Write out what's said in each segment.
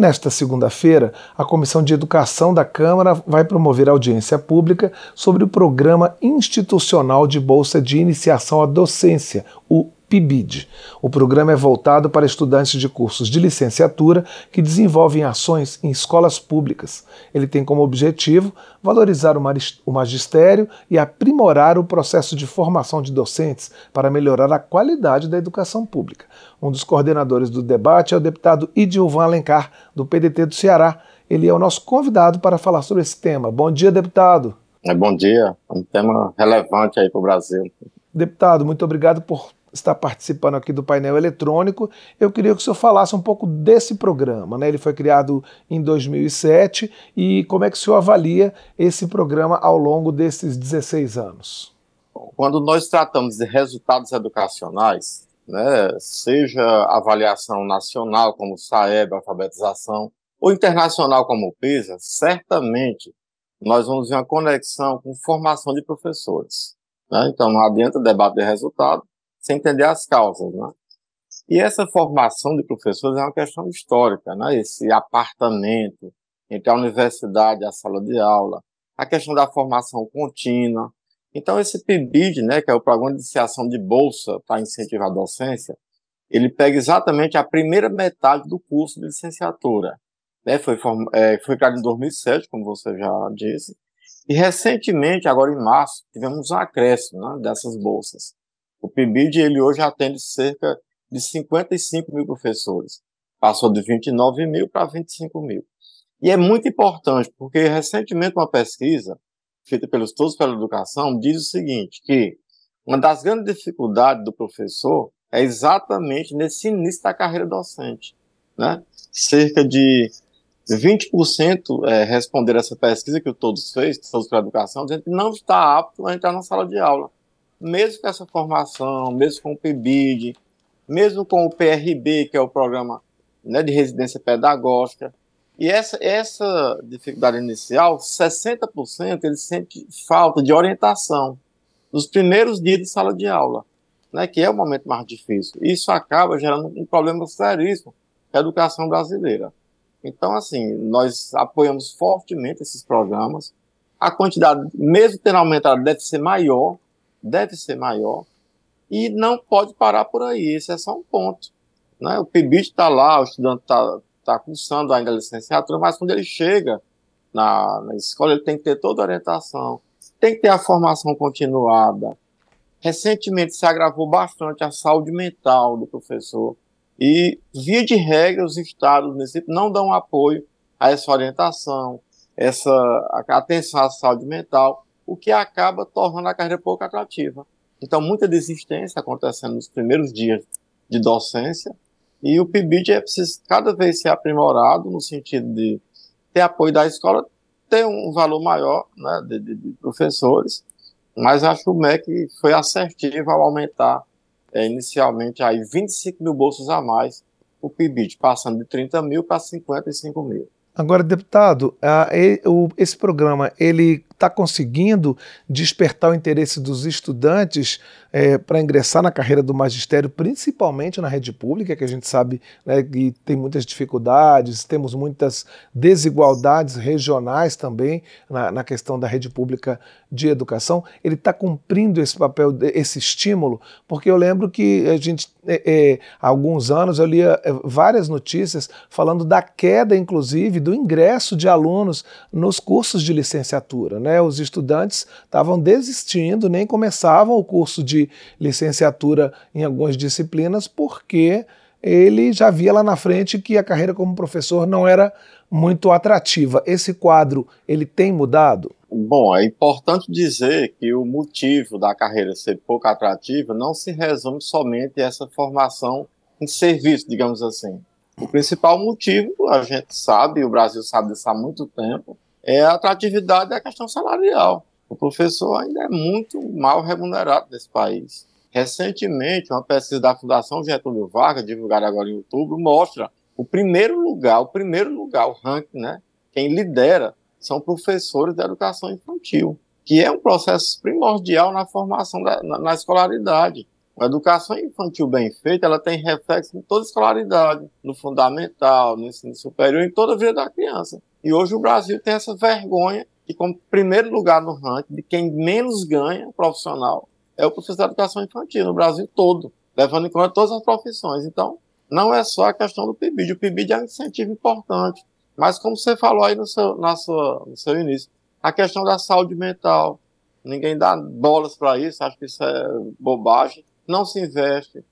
nesta segunda-feira, a Comissão de Educação da Câmara vai promover audiência pública sobre o Programa Institucional de Bolsa de Iniciação à Docência, o PIBID. O programa é voltado para estudantes de cursos de licenciatura que desenvolvem ações em escolas públicas. Ele tem como objetivo valorizar o magistério e aprimorar o processo de formação de docentes para melhorar a qualidade da educação pública. Um dos coordenadores do debate é o deputado Idilvan Alencar, do PDT do Ceará. Ele é o nosso convidado para falar sobre esse tema. Bom dia, deputado. É, bom dia. Um tema relevante aí para o Brasil. Deputado, muito obrigado por está participando aqui do painel eletrônico. Eu queria que o senhor falasse um pouco desse programa. Né? Ele foi criado em 2007 e como é que o senhor avalia esse programa ao longo desses 16 anos? Quando nós tratamos de resultados educacionais, né, seja avaliação nacional como o SAEB, alfabetização, ou internacional como o PISA, certamente nós vamos ver uma conexão com formação de professores. Né? Então, não adianta debate de resultado sem entender as causas, né? E essa formação de professores é uma questão histórica, né? Esse apartamento entre a universidade e a sala de aula, a questão da formação contínua. Então, esse PIBID, né, que é o Programa de Iniciação de Bolsa para incentivar a docência, ele pega exatamente a primeira metade do curso de licenciatura. Né? Foi, é, foi criado em 2007, como você já disse, e recentemente, agora em março, tivemos um acréscimo né, dessas bolsas. O PIBID, ele hoje atende cerca de 55 mil professores. Passou de 29 mil para 25 mil. E é muito importante, porque recentemente uma pesquisa feita pelos Todos pela Educação diz o seguinte, que uma das grandes dificuldades do professor é exatamente nesse início da carreira docente. Né? Cerca de 20% é, responderam essa pesquisa que o Todos fez, Todos pela Educação, dizendo que não está apto a entrar na sala de aula mesmo com essa formação, mesmo com o PIBID, mesmo com o PRB, que é o programa né, de residência pedagógica, e essa, essa dificuldade inicial, 60% ele sente falta de orientação nos primeiros dias de sala de aula, né, que é o momento mais difícil. Isso acaba gerando um problema seríssimo para a educação brasileira. Então, assim, nós apoiamos fortemente esses programas. A quantidade, mesmo tendo aumentado, deve ser maior, deve ser maior e não pode parar por aí. Esse é só um ponto. Né? O PIBIT está lá, o estudante está tá cursando ainda a licenciatura, mas quando ele chega na, na escola, ele tem que ter toda a orientação, tem que ter a formação continuada. Recentemente se agravou bastante a saúde mental do professor. E, via de regra, os estados, municípios não dão apoio a essa orientação, essa atenção à saúde mental o que acaba tornando a carreira pouco atrativa. Então, muita desistência acontecendo nos primeiros dias de docência, e o PIBID é preciso cada vez ser aprimorado no sentido de ter apoio da escola, ter um valor maior né, de, de, de professores, mas acho que o MEC foi assertivo ao aumentar é, inicialmente aí 25 mil bolsas a mais o PIBID, passando de 30 mil para 55 mil. Agora, deputado, esse programa ele está conseguindo despertar o interesse dos estudantes é, para ingressar na carreira do magistério, principalmente na rede pública, que a gente sabe né, que tem muitas dificuldades, temos muitas desigualdades regionais também na, na questão da rede pública de educação. Ele está cumprindo esse papel, esse estímulo, porque eu lembro que a gente, é, é, há alguns anos, eu lia é, várias notícias falando da queda, inclusive, do ingresso de alunos nos cursos de licenciatura. Né? Né? Os estudantes estavam desistindo, nem começavam o curso de licenciatura em algumas disciplinas, porque ele já via lá na frente que a carreira como professor não era muito atrativa. Esse quadro, ele tem mudado? Bom, é importante dizer que o motivo da carreira ser pouco atrativa não se resume somente a essa formação em serviço, digamos assim. O principal motivo, a gente sabe, o Brasil sabe disso há muito tempo, é a atratividade da questão salarial. O professor ainda é muito mal remunerado nesse país. Recentemente, uma pesquisa da Fundação Getúlio Vargas, divulgada agora em outubro, mostra o primeiro lugar, o primeiro lugar, o ranking, né? Quem lidera são professores da educação infantil, que é um processo primordial na formação da, na, na escolaridade. A educação infantil bem feita, ela tem reflexo em toda a escolaridade, no fundamental, no ensino superior, em toda a vida da criança. E hoje o Brasil tem essa vergonha que, como primeiro lugar no ranking de quem menos ganha profissional é o professor de educação infantil no Brasil todo, levando em conta todas as profissões. Então, não é só a questão do PIBID. O PIBID é um incentivo importante. Mas, como você falou aí no seu, na sua, no seu início, a questão da saúde mental. Ninguém dá bolas para isso, acho que isso é bobagem. Não se investe.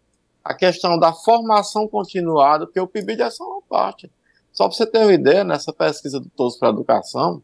A questão da formação continuada, porque o PIBID é só uma parte. Só para você ter uma ideia, nessa pesquisa do Todos para a Educação,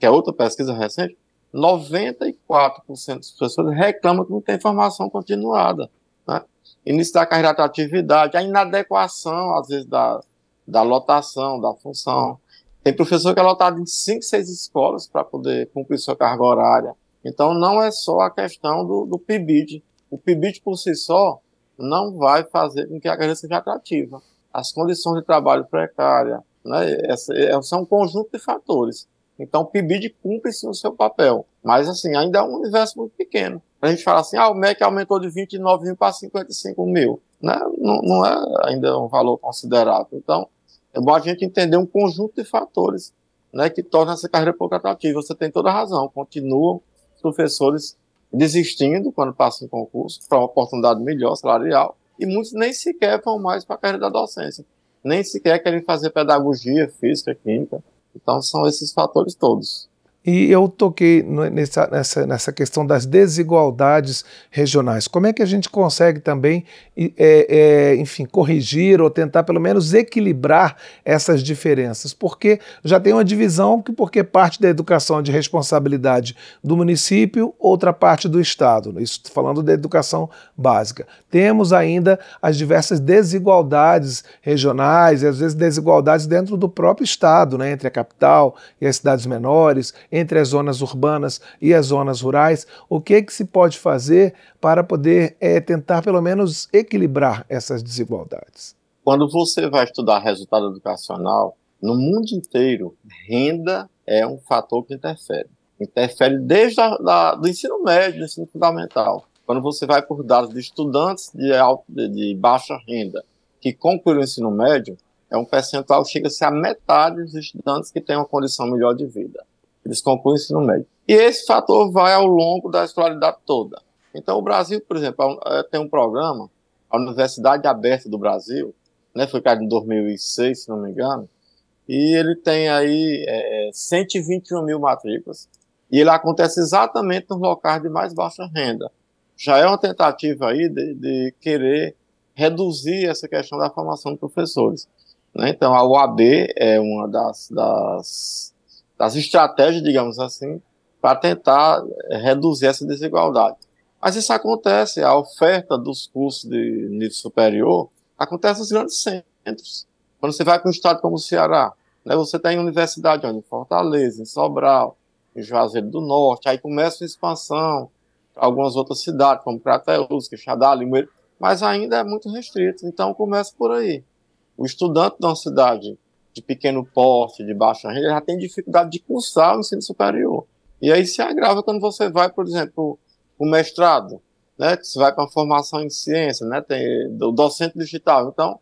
que é outra pesquisa recente, 94% dos professores reclamam que não tem formação continuada. Né? Início da carreira de atividade, a inadequação, às vezes, da, da lotação, da função. Tem professor que é lotado em 5, 6 escolas para poder cumprir sua carga horária. Então, não é só a questão do, do PIBID. O PIBID, por si só, não vai fazer com que a carreira seja atrativa. As condições de trabalho precária, né, essa, é, são um conjunto de fatores. Então, o PIBID cumpre sim o seu papel. Mas, assim, ainda é um universo muito pequeno. A gente fala assim, ah, o MEC aumentou de 29 mil para 55 mil. Né? Não, não é ainda um valor considerável. Então, é bom a gente entender um conjunto de fatores né, que tornam essa carreira pouco atrativa. Você tem toda a razão. Continuam professores desistindo quando passam em concurso para uma oportunidade melhor, salarial, e muitos nem sequer vão mais para a carreira da docência. Nem sequer querem fazer pedagogia, física, química. Então, são esses fatores todos. E eu toquei nessa, nessa, nessa questão das desigualdades regionais. Como é que a gente consegue também, é, é, enfim, corrigir ou tentar pelo menos equilibrar essas diferenças? Porque já tem uma divisão que porque parte da educação é de responsabilidade do município, outra parte do Estado. Isso falando da educação básica. Temos ainda as diversas desigualdades regionais e às vezes desigualdades dentro do próprio Estado, né, entre a capital e as cidades menores entre as zonas urbanas e as zonas rurais, o que, que se pode fazer para poder é, tentar pelo menos equilibrar essas desigualdades? Quando você vai estudar resultado educacional, no mundo inteiro, renda é um fator que interfere. Interfere desde da, do ensino médio, do ensino fundamental. Quando você vai por dados de estudantes de, alto, de baixa renda que concluíram o ensino médio, é um percentual que chega a ser a metade dos estudantes que têm uma condição melhor de vida eles concluem o ensino médio. E esse fator vai ao longo da escolaridade toda. Então, o Brasil, por exemplo, é, tem um programa, a Universidade Aberta do Brasil, né, foi criado em 2006, se não me engano, e ele tem aí é, 121 mil matrículas, e ele acontece exatamente nos locais de mais baixa renda. Já é uma tentativa aí de, de querer reduzir essa questão da formação de professores. Né? Então, a UAB é uma das, das das estratégias, digamos assim, para tentar eh, reduzir essa desigualdade. Mas isso acontece, a oferta dos cursos de nível superior acontece nos grandes centros. Quando você vai para um estado como o Ceará, né, você tem universidade onde? em Fortaleza, em Sobral, em Juazeiro do Norte, aí começa a expansão para algumas outras cidades, como Crateus, Quixadá, Limoeiro, mas ainda é muito restrito, então começa por aí. O estudante de uma cidade de pequeno porte, de baixa renda, já tem dificuldade de cursar o ensino superior. E aí se agrava quando você vai, por exemplo, o mestrado, né, que você vai para a formação em ciência, né, tem o docente digital. Então,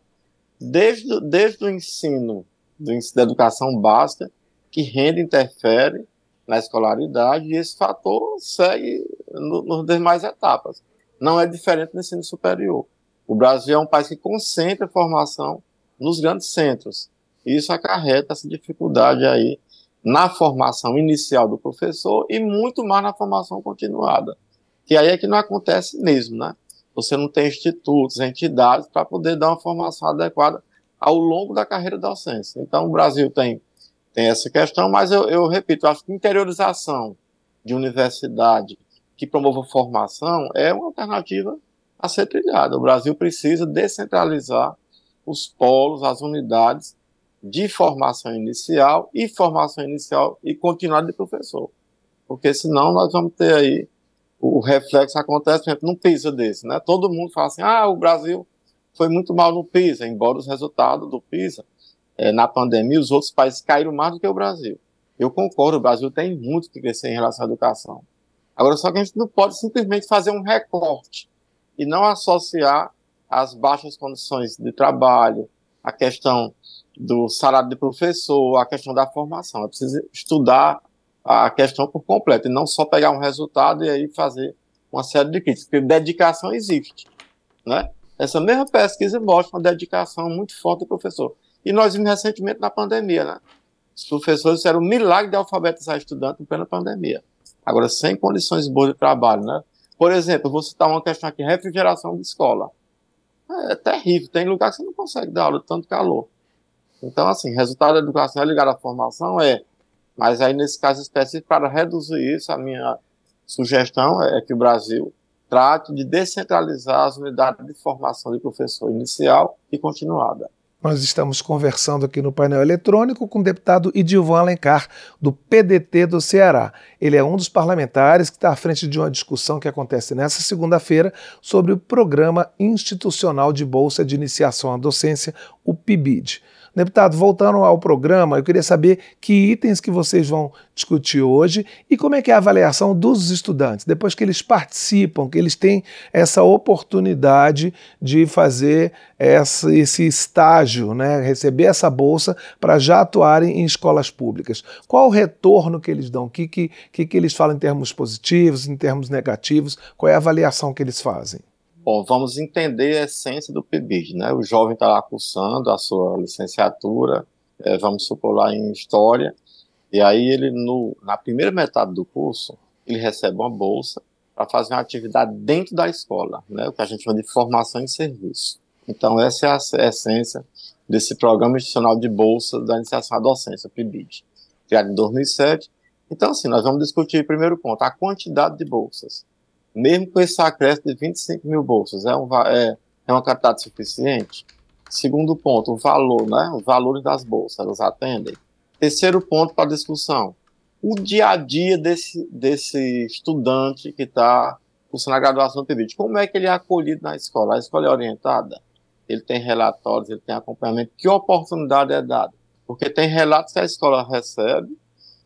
desde, desde o ensino, do da educação básica, que renda interfere na escolaridade, e esse fator segue no, nas demais etapas. Não é diferente no ensino superior. O Brasil é um país que concentra a formação nos grandes centros. Isso acarreta essa dificuldade aí na formação inicial do professor e muito mais na formação continuada. Que aí é que não acontece mesmo, né? Você não tem institutos, entidades para poder dar uma formação adequada ao longo da carreira docência. Então, o Brasil tem, tem essa questão, mas eu, eu repito, acho que interiorização de universidade que promova formação é uma alternativa a ser trilhada. O Brasil precisa descentralizar os polos, as unidades de formação inicial e formação inicial e continuada de professor. Porque senão nós vamos ter aí o reflexo acontece, por exemplo, num PISA desse, né? Todo mundo fala assim, ah, o Brasil foi muito mal no PISA, embora os resultados do PISA é, na pandemia, os outros países caíram mais do que o Brasil. Eu concordo, o Brasil tem muito que crescer em relação à educação. Agora, só que a gente não pode simplesmente fazer um recorte e não associar as baixas condições de trabalho, a questão do salário de professor, a questão da formação. É preciso estudar a questão por completo, e não só pegar um resultado e aí fazer uma série de críticas, porque dedicação existe, né? Essa mesma pesquisa mostra uma dedicação muito forte do professor. E nós vimos recentemente na pandemia, né? Os professores fizeram um milagre de alfabetizar estudantes em plena pandemia. Agora, sem condições boas de trabalho, né? Por exemplo, vou citar uma questão aqui, refrigeração de escola. É, é terrível, tem lugar que você não consegue dar aula tanto calor. Então, assim, resultado da educação é ligado à formação, é. Mas aí, nesse caso específico, para reduzir isso, a minha sugestão é que o Brasil trate de descentralizar as unidades de formação de professor inicial e continuada. Nós estamos conversando aqui no painel eletrônico com o deputado Idilvan Alencar, do PDT do Ceará. Ele é um dos parlamentares que está à frente de uma discussão que acontece nessa segunda-feira sobre o Programa Institucional de Bolsa de Iniciação à Docência, o PIBID. Deputado, voltando ao programa, eu queria saber que itens que vocês vão discutir hoje e como é que é a avaliação dos estudantes, depois que eles participam, que eles têm essa oportunidade de fazer essa, esse estágio, né, receber essa bolsa para já atuarem em escolas públicas. Qual o retorno que eles dão? O que, que, que, que eles falam em termos positivos, em termos negativos? Qual é a avaliação que eles fazem? Bom, vamos entender a essência do PIBID, né? O jovem está lá cursando a sua licenciatura, é, vamos supor lá em História, e aí ele, no, na primeira metade do curso, ele recebe uma bolsa para fazer uma atividade dentro da escola, né? O que a gente chama de formação em serviço. Então, essa é a essência desse Programa Institucional de Bolsa da Iniciação à Docência, PIBID, criado em 2007. Então, assim, nós vamos discutir, primeiro ponto, a quantidade de bolsas mesmo com esse acréscimo de 25 mil bolsas, é, um, é, é uma quantidade suficiente? Segundo ponto, o valor, né? Os valores das bolsas, elas atendem. Terceiro ponto para discussão, o dia a dia desse, desse estudante que está cursando a graduação do PIBID, como é que ele é acolhido na escola? A escola é orientada? Ele tem relatórios, ele tem acompanhamento, que oportunidade é dada? Porque tem relatos que a escola recebe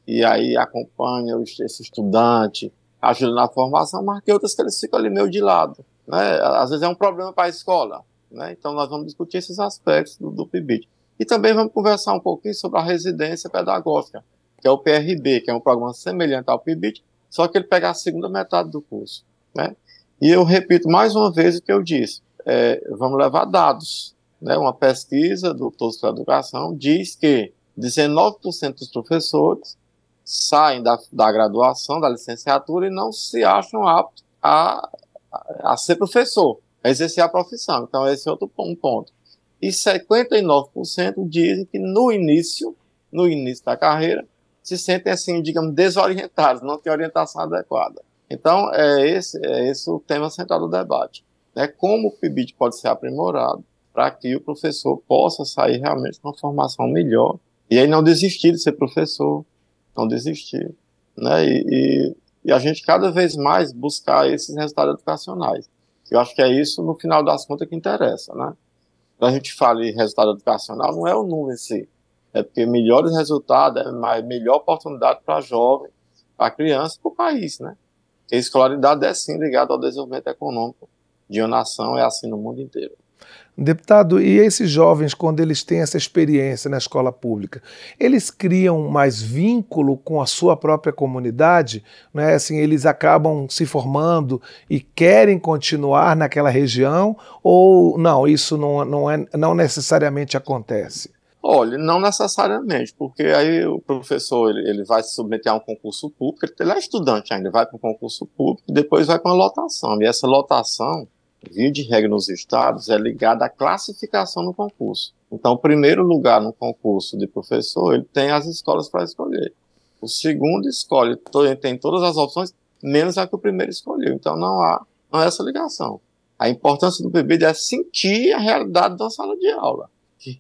e aí acompanha esse estudante, ajuda na formação, mas tem outras que eles ficam ali meio de lado. Né? Às vezes é um problema para a escola. Né? Então nós vamos discutir esses aspectos do, do PIBID. E também vamos conversar um pouquinho sobre a residência pedagógica, que é o PRB, que é um programa semelhante ao PIBID, só que ele pega a segunda metade do curso. Né? E eu repito mais uma vez o que eu disse: é, vamos levar dados. Né? Uma pesquisa do Todos para Educação diz que 19% dos professores saem da, da graduação, da licenciatura e não se acham aptos a, a, ser professor, a exercer a profissão. Então, esse é outro um ponto. E 59% dizem que no início, no início da carreira, se sentem assim, digamos, desorientados, não têm orientação adequada. Então, é esse, é esse o tema central do debate. Né? Como o PIBID pode ser aprimorado para que o professor possa sair realmente com uma formação melhor e aí não desistir de ser professor, não desistir. Né? E, e, e, a gente cada vez mais buscar esses resultados educacionais. Eu acho que é isso, no final das contas, que interessa. Né? Quando a gente fala em resultado educacional, não é o número em si, é porque melhores resultados, é mais, melhor oportunidade para jovem, para criança, para o país. Né? a escolaridade é sim ligada ao desenvolvimento econômico de uma nação, é assim no mundo inteiro. Deputado, e esses jovens, quando eles têm essa experiência na escola pública, eles criam mais vínculo com a sua própria comunidade? Né? Assim, eles acabam se formando e querem continuar naquela região? Ou não, isso não, não, é, não necessariamente acontece? Olha, não necessariamente, porque aí o professor ele, ele vai se submeter a um concurso público, ele é estudante ainda, vai para um concurso público, depois vai para uma lotação. E essa lotação via de regra nos estados, é ligada à classificação no concurso. Então, o primeiro lugar no concurso de professor, ele tem as escolas para escolher. O segundo escolhe, tem todas as opções, menos a que o primeiro escolheu. Então, não há, não há essa ligação. A importância do PIBID é sentir a realidade da sala de aula. Que,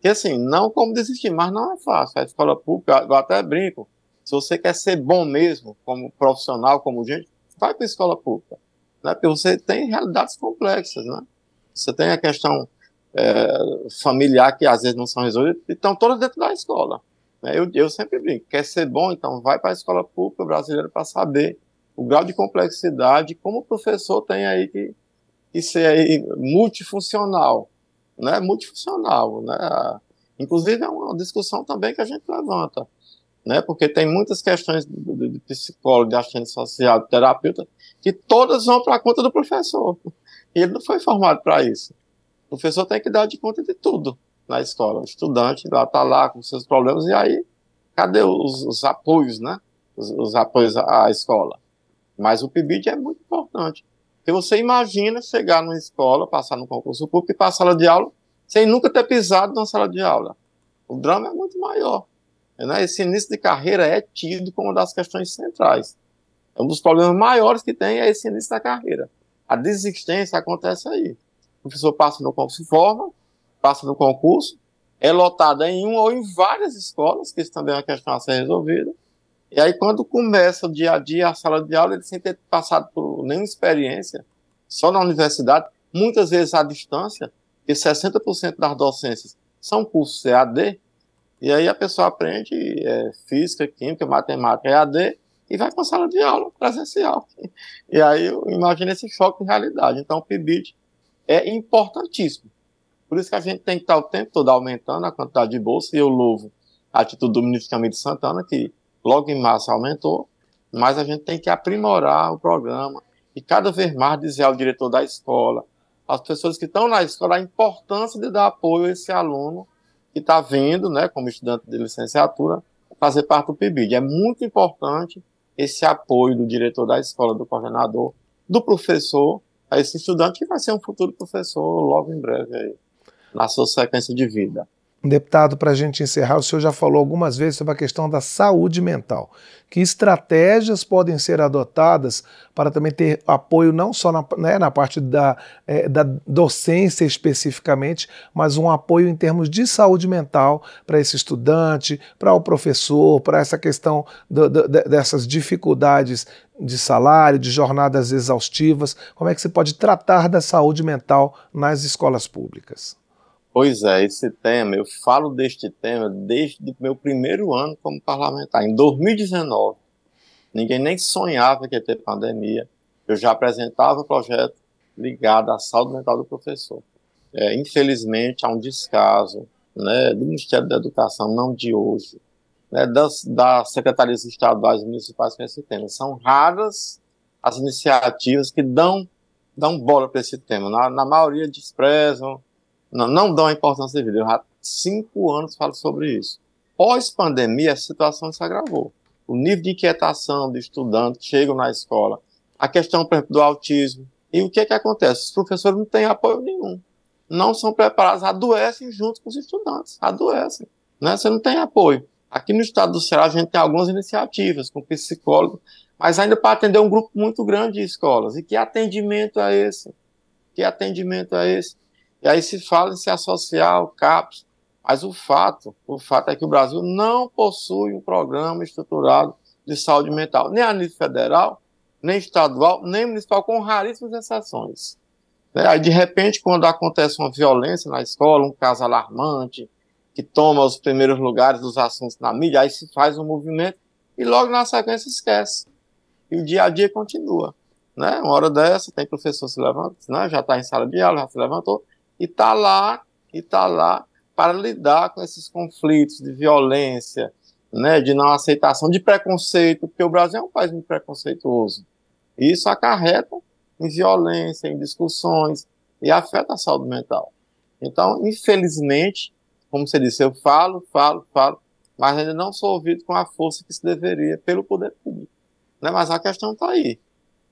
que, assim, não como desistir, mas não é fácil. A escola pública, eu até brinco, se você quer ser bom mesmo, como profissional, como gente, vai para a escola pública né? porque você tem realidades complexas. Né? Você tem a questão é, familiar que às vezes não são resolvidas, e estão todas dentro da escola. Né? Eu, eu sempre brinco, quer ser bom, então vai para a escola pública brasileira para saber o grau de complexidade, como o professor tem aí que, e ser aí multifuncional, né? Multifuncional, né? Inclusive é uma discussão também que a gente levanta, né? Porque tem muitas questões de, de psicólogo, de assistente social, de terapeuta, que todas vão para a conta do professor. E ele não foi formado para isso. O professor tem que dar de conta de tudo na escola. O estudante lá está lá com seus problemas, e aí, cadê os, os apoios, né? Os, os, apoios à escola. Mas o PIBID é muito importante. Porque você imagina chegar numa escola, passar no concurso público e passar sala de aula sem nunca ter pisado numa sala de aula. O drama é muito maior. Né? Esse início de carreira é tido como uma das questões centrais. É um dos problemas maiores que tem é esse início da carreira. A desistência acontece aí. O professor passa no concurso, forma, passa no concurso, é lotado em uma ou em várias escolas, que isso também é uma questão a ser resolvida. E aí, quando começa o dia a dia, a sala de aula, ele sem ter passado por nenhuma experiência, só na universidade, muitas vezes à distância, e 60% das docências são cursos EAD, e aí a pessoa aprende é, física, química, matemática, EAD, e vai para a sala de aula presencial. E aí imagina esse choque de realidade. Então o PIBID é importantíssimo. Por isso que a gente tem que estar o tempo todo aumentando a quantidade de bolsa, e eu louvo a atitude do ministro Camilo Santana, que logo em março aumentou, mas a gente tem que aprimorar o programa e cada vez mais dizer ao diretor da escola, às pessoas que estão na escola, a importância de dar apoio a esse aluno que está vindo, né, como estudante de licenciatura, fazer parte do PIBID. É muito importante esse apoio do diretor da escola, do coordenador, do professor, a esse estudante que vai ser um futuro professor logo em breve aí, na sua sequência de vida. Deputado, para a gente encerrar, o senhor já falou algumas vezes sobre a questão da saúde mental. Que estratégias podem ser adotadas para também ter apoio não só na, né, na parte da, é, da docência especificamente, mas um apoio em termos de saúde mental para esse estudante, para o professor, para essa questão do, do, dessas dificuldades de salário, de jornadas exaustivas? Como é que se pode tratar da saúde mental nas escolas públicas? Pois é, esse tema, eu falo deste tema desde o meu primeiro ano como parlamentar. Em 2019, ninguém nem sonhava que ia ter pandemia. Eu já apresentava o projeto ligado à saúde mental do professor. É, infelizmente, há um descaso né, do Ministério da Educação, não de hoje, né, das, das secretarias estaduais e municipais com esse tema. São raras as iniciativas que dão, dão bola para esse tema. Na, na maioria desprezam, não, não dão importância devida. Eu já cinco anos falo sobre isso. Pós-pandemia, a situação se agravou. O nível de inquietação de estudantes chegam na escola, a questão, por exemplo, do autismo. E o que, é que acontece? Os professores não têm apoio nenhum. Não são preparados, adoecem junto com os estudantes. Adoecem. Né? Você não tem apoio. Aqui no estado do Ceará, a gente tem algumas iniciativas com psicólogos, mas ainda para atender um grupo muito grande de escolas. E que atendimento é esse? Que atendimento é esse? E aí se fala em se associar ao CAPS, mas o fato, o fato é que o Brasil não possui um programa estruturado de saúde mental, nem a nível federal, nem estadual, nem municipal, com raríssimas exceções. Né? Aí, de repente, quando acontece uma violência na escola, um caso alarmante, que toma os primeiros lugares dos assuntos na mídia, aí se faz um movimento e logo na sequência esquece. E o dia a dia continua. Né? Uma hora dessa, tem professor se levanta, né? já está em sala de aula, já se levantou, e está lá, e está lá para lidar com esses conflitos de violência, né, de não aceitação, de preconceito, porque o Brasil é um país muito preconceituoso. E isso acarreta em violência, em discussões, e afeta a saúde mental. Então, infelizmente, como você disse, eu falo, falo, falo, mas ainda não sou ouvido com a força que se deveria pelo poder público. Né? Mas a questão está aí.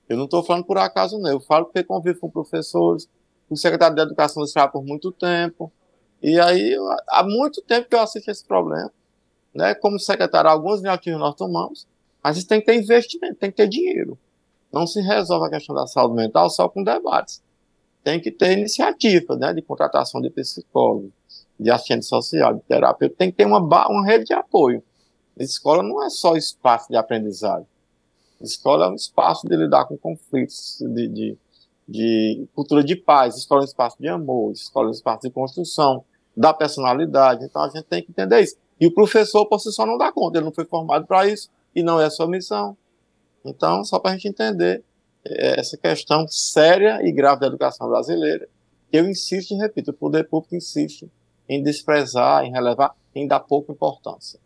Eu não estou falando por acaso, não. Eu falo porque convivo com professores, o secretário de Educação do Estado por muito tempo. E aí, há muito tempo que eu assisto esse problema. Né? Como secretário, algumas iniciativas nós tomamos, mas isso tem que ter investimento, tem que ter dinheiro. Não se resolve a questão da saúde mental só com debates. Tem que ter iniciativa né, de contratação de psicólogo, de assistente social, de terapeuta. Tem que ter uma, uma rede de apoio. Escola não é só espaço de aprendizagem. Escola é um espaço de lidar com conflitos, de, de de cultura de paz, escola é um espaço de amor, escola é um espaço de construção da personalidade. Então a gente tem que entender isso. E o professor por si só não dá conta, ele não foi formado para isso e não é a sua missão. Então, só para a gente entender, é, essa questão séria e grave da educação brasileira, que eu insisto e repito, o poder público insiste em desprezar, em relevar, em dar pouca importância.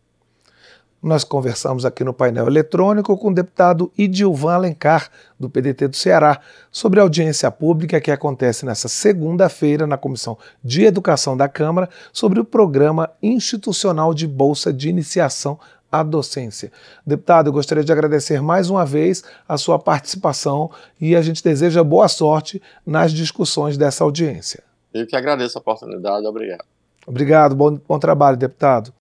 Nós conversamos aqui no painel eletrônico com o deputado Idilvan Alencar, do PDT do Ceará, sobre a audiência pública que acontece nesta segunda-feira na Comissão de Educação da Câmara sobre o Programa Institucional de Bolsa de Iniciação à Docência. Deputado, eu gostaria de agradecer mais uma vez a sua participação e a gente deseja boa sorte nas discussões dessa audiência. Eu que agradeço a oportunidade, obrigado. Obrigado, bom, bom trabalho, deputado.